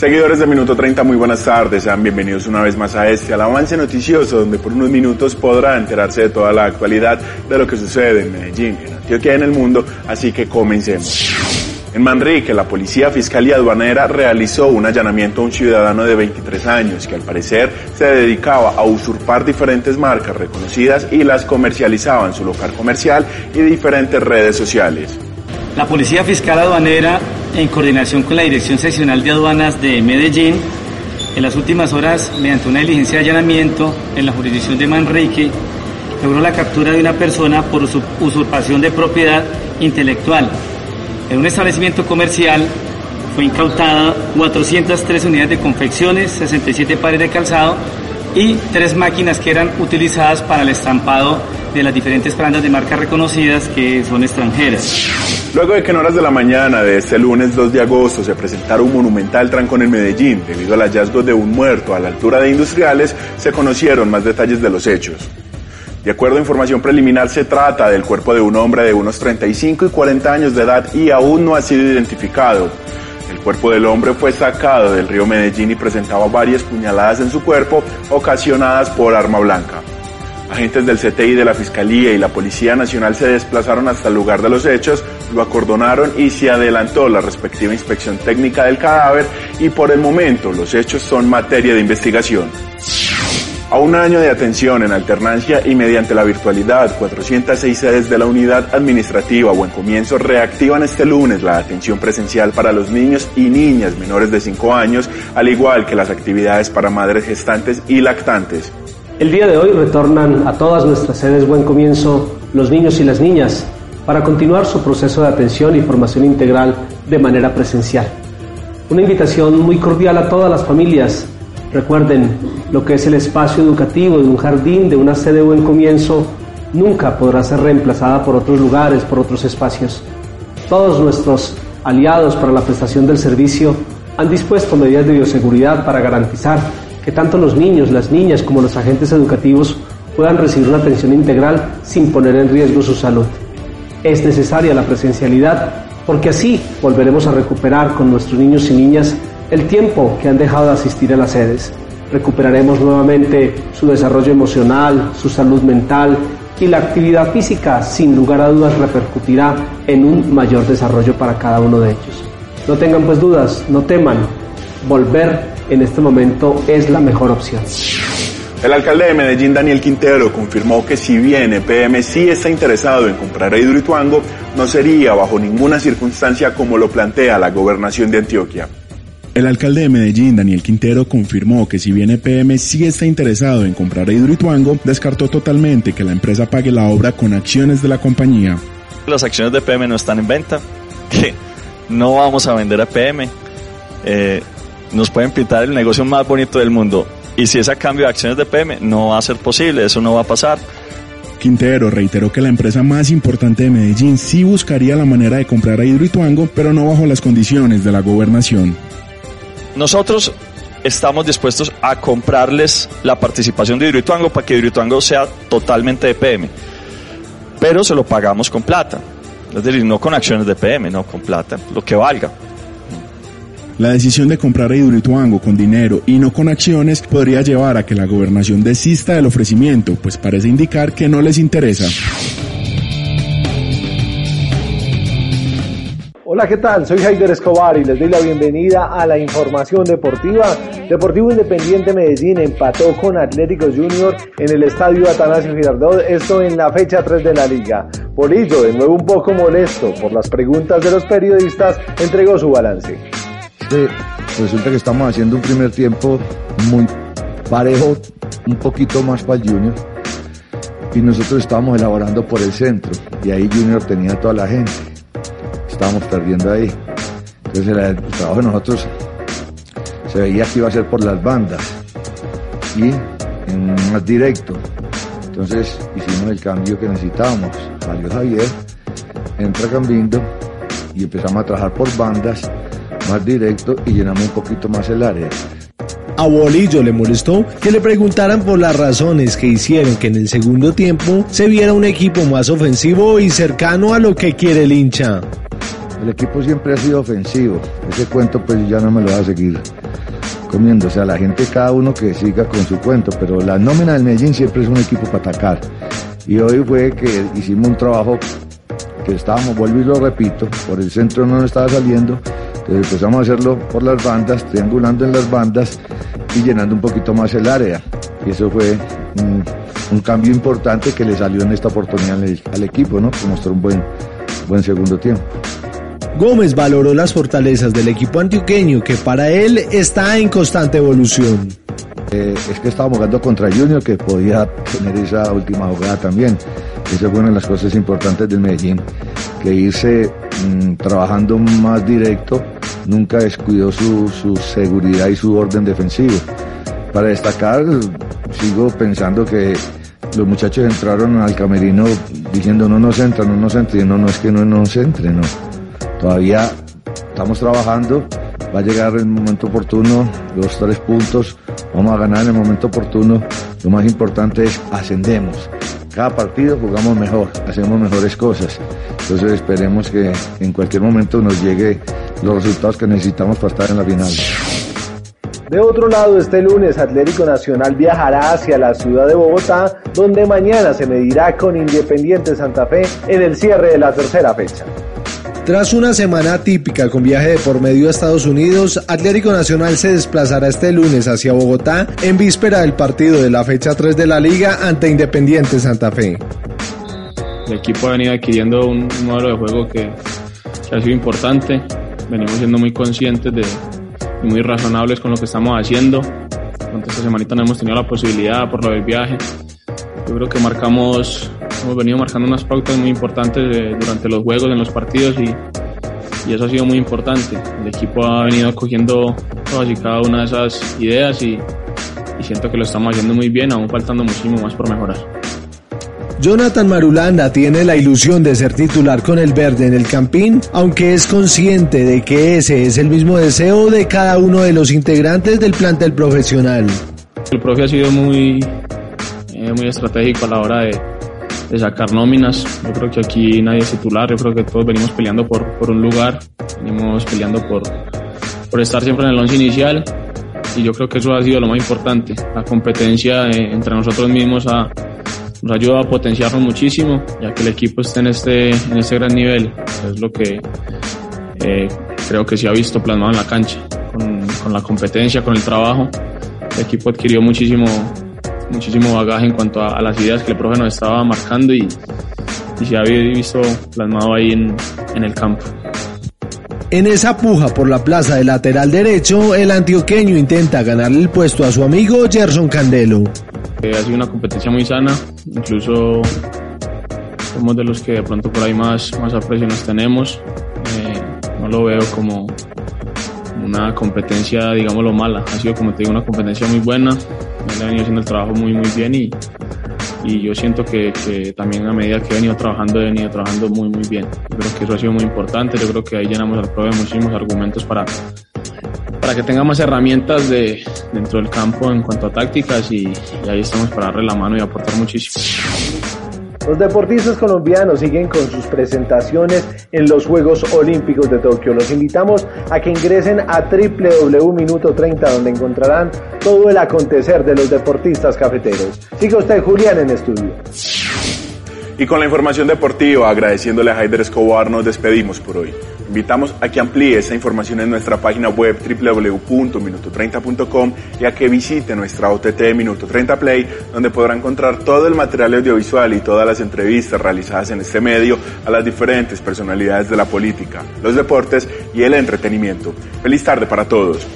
Seguidores de Minuto 30, muy buenas tardes. Sean bienvenidos una vez más a este, al avance noticioso, donde por unos minutos podrán enterarse de toda la actualidad de lo que sucede en Medellín, en Antioquia y en el mundo. Así que comencemos. En Manrique, la Policía Fiscal y Aduanera realizó un allanamiento a un ciudadano de 23 años que al parecer se dedicaba a usurpar diferentes marcas reconocidas y las comercializaba en su local comercial y diferentes redes sociales. La Policía Fiscal Aduanera, en coordinación con la Dirección Seccional de Aduanas de Medellín, en las últimas horas, mediante una diligencia de allanamiento en la jurisdicción de Manrique, logró la captura de una persona por usurpación de propiedad intelectual. En un establecimiento comercial fue incautada 403 unidades de confecciones, 67 pares de calzado y tres máquinas que eran utilizadas para el estampado de las diferentes prendas de marcas reconocidas que son extranjeras. Luego de que en horas de la mañana de este lunes 2 de agosto se presentara un monumental trancón en Medellín debido al hallazgo de un muerto a la altura de industriales, se conocieron más detalles de los hechos. De acuerdo a información preliminar, se trata del cuerpo de un hombre de unos 35 y 40 años de edad y aún no ha sido identificado. El cuerpo del hombre fue sacado del río Medellín y presentaba varias puñaladas en su cuerpo ocasionadas por arma blanca. Agentes del CTI de la Fiscalía y la Policía Nacional se desplazaron hasta el lugar de los hechos, lo acordonaron y se adelantó la respectiva inspección técnica del cadáver y por el momento los hechos son materia de investigación. A un año de atención en alternancia y mediante la virtualidad, 406 sedes de la unidad administrativa Buen Comienzo reactivan este lunes la atención presencial para los niños y niñas menores de 5 años, al igual que las actividades para madres gestantes y lactantes. El día de hoy retornan a todas nuestras sedes Buen Comienzo los niños y las niñas para continuar su proceso de atención y formación integral de manera presencial. Una invitación muy cordial a todas las familias Recuerden, lo que es el espacio educativo de un jardín, de una sede buen comienzo, nunca podrá ser reemplazada por otros lugares, por otros espacios. Todos nuestros aliados para la prestación del servicio han dispuesto medidas de bioseguridad para garantizar que tanto los niños, las niñas como los agentes educativos puedan recibir una atención integral sin poner en riesgo su salud. Es necesaria la presencialidad porque así volveremos a recuperar con nuestros niños y niñas el tiempo que han dejado de asistir a las sedes. Recuperaremos nuevamente su desarrollo emocional, su salud mental y la actividad física sin lugar a dudas repercutirá en un mayor desarrollo para cada uno de ellos. No tengan pues dudas, no teman, volver en este momento es la mejor opción. El alcalde de Medellín, Daniel Quintero, confirmó que si bien EPM sí está interesado en comprar a Hidroituango, no sería bajo ninguna circunstancia como lo plantea la gobernación de Antioquia. El alcalde de Medellín, Daniel Quintero, confirmó que si bien EPM sí está interesado en comprar a Hidroituango, descartó totalmente que la empresa pague la obra con acciones de la compañía. Las acciones de EPM no están en venta, que no vamos a vender a EPM. Eh, nos pueden pintar el negocio más bonito del mundo. Y si es a cambio de acciones de EPM, no va a ser posible, eso no va a pasar. Quintero reiteró que la empresa más importante de Medellín sí buscaría la manera de comprar a Hidroituango, pero no bajo las condiciones de la gobernación. Nosotros estamos dispuestos a comprarles la participación de Hidroituango para que Hidroituango sea totalmente de PM. Pero se lo pagamos con plata. Es decir, no con acciones de PM, no con plata, lo que valga. La decisión de comprar a Hidroituango con dinero y no con acciones podría llevar a que la gobernación desista del ofrecimiento, pues parece indicar que no les interesa. Hola, ¿qué tal? Soy Heider Escobar y les doy la bienvenida a la información deportiva. Deportivo Independiente Medellín empató con Atlético Junior en el estadio Atanasio Girardot, esto en la fecha 3 de la liga. Por ello, de nuevo un poco molesto por las preguntas de los periodistas, entregó su balance. resulta que estamos haciendo un primer tiempo muy parejo, un poquito más para el Junior. Y nosotros estábamos elaborando por el centro y ahí Junior tenía toda la gente estábamos perdiendo ahí. Entonces el, trabajo de nosotros se veía que iba a ser por las bandas y en más directo. Entonces hicimos el cambio que necesitábamos. Salió Javier, entra Cambindo y empezamos a trabajar por bandas más directo y llenamos un poquito más el área. A Bolillo le molestó que le preguntaran por las razones que hicieron que en el segundo tiempo se viera un equipo más ofensivo y cercano a lo que quiere el hincha. El equipo siempre ha sido ofensivo. Ese cuento pues ya no me lo va a seguir comiendo. O sea, la gente, cada uno que siga con su cuento, pero la nómina del Medellín siempre es un equipo para atacar. Y hoy fue que hicimos un trabajo que estábamos, vuelvo y lo repito, por el centro no nos estaba saliendo, entonces empezamos a hacerlo por las bandas, triangulando en las bandas y llenando un poquito más el área. Y eso fue un, cambio importante que le salió en esta oportunidad al, al equipo, ¿no? Que mostró un buen, buen segundo tiempo. Gómez valoró las fortalezas del equipo antioqueño que para él está en constante evolución. Eh, es que estábamos jugando contra Junior que podía tener esa última jugada también. Esa fue una de las cosas importantes del Medellín, que irse mmm, trabajando más directo nunca descuidó su, seguridad y su orden defensivo. Para destacar, sigo pensando que los muchachos entraron al camerino diciendo no nos entra, no nos entra, y no, no es que no nos entre, no. Todavía estamos trabajando, va a llegar el momento oportuno, los tres puntos, vamos a ganar en el momento oportuno. Lo más importante es ascendemos. Cada partido jugamos mejor, hacemos mejores cosas. Entonces esperemos que en cualquier momento nos llegue los resultados que necesitamos para estar en la final. De otro lado, este lunes Atlético Nacional viajará hacia la ciudad de Bogotá, donde mañana se medirá con Independiente Santa Fe en el cierre de la tercera fecha. Tras una semana típica con viaje de por medio a Estados Unidos, Atlético Nacional se desplazará este lunes hacia Bogotá en víspera del partido de la fecha 3 de la liga ante Independiente Santa Fe. El equipo ha venido adquiriendo un modelo de juego que, que ha sido importante, venimos siendo muy conscientes de, y muy razonables con lo que estamos haciendo. Durante esta semanita no hemos tenido la posibilidad por lo del viaje. Yo creo que marcamos, hemos venido marcando unas pautas muy importantes de, durante los juegos, en los partidos y, y, eso ha sido muy importante. El equipo ha venido cogiendo todas y cada una de esas ideas y, y siento que lo estamos haciendo muy bien, aún faltando muchísimo más por mejorar. Jonathan Marulanda tiene la ilusión de ser titular con el verde en el Campín, aunque es consciente de que ese es el mismo deseo de cada uno de los integrantes del plantel profesional. El profe ha sido muy, eh, muy estratégico a la hora de, de, sacar nóminas. Yo creo que aquí nadie es titular, yo creo que todos venimos peleando por, por un lugar, venimos peleando por, por estar siempre en el once inicial y yo creo que eso ha sido lo más importante, la competencia eh, entre nosotros mismos a nos ayuda a potenciarnos muchísimo, ya que el equipo está en este, en este gran nivel. Es lo que eh, creo que se ha visto plasmado en la cancha, con, con, la competencia, con el trabajo. El equipo adquirió muchísimo, muchísimo bagaje en cuanto a, a las ideas que el profe nos estaba marcando y, y se ha visto plasmado ahí en, en el campo. En esa puja por la plaza de lateral derecho, el antioqueño intenta ganarle el puesto a su amigo Gerson Candelo. Eh, ha sido una competencia muy sana, incluso somos de los que de pronto por ahí más, más aprecio nos tenemos. Eh, no lo veo como una competencia, digámoslo, mala. Ha sido, como te digo, una competencia muy buena. Él ha venido haciendo el trabajo muy, muy bien y, y yo siento que, que, también a medida que he venido trabajando, he venido trabajando muy, muy bien. Yo creo que eso ha sido muy importante. Yo creo que ahí llenamos al prueba muchísimos argumentos para, para que tenga más herramientas de, dentro del campo en cuanto a tácticas y, y, ahí estamos para darle la mano y aportar muchísimo. Los deportistas colombianos siguen con sus presentaciones en los Juegos Olímpicos de Tokio. Los invitamos a que ingresen a www.minuto30 donde encontrarán todo el acontecer de los deportistas cafeteros. Siga usted Julián en estudio. Y con la información deportiva, agradeciéndole a Haider Escobar, nos despedimos por hoy. Invitamos a que amplíe esa información en nuestra página web www.minuto30.com y a que visite nuestra OTT Minuto 30 Play, donde podrá encontrar todo el material audiovisual y todas las entrevistas realizadas en este medio a las diferentes personalidades de la política, los deportes y el entretenimiento. Feliz tarde para todos.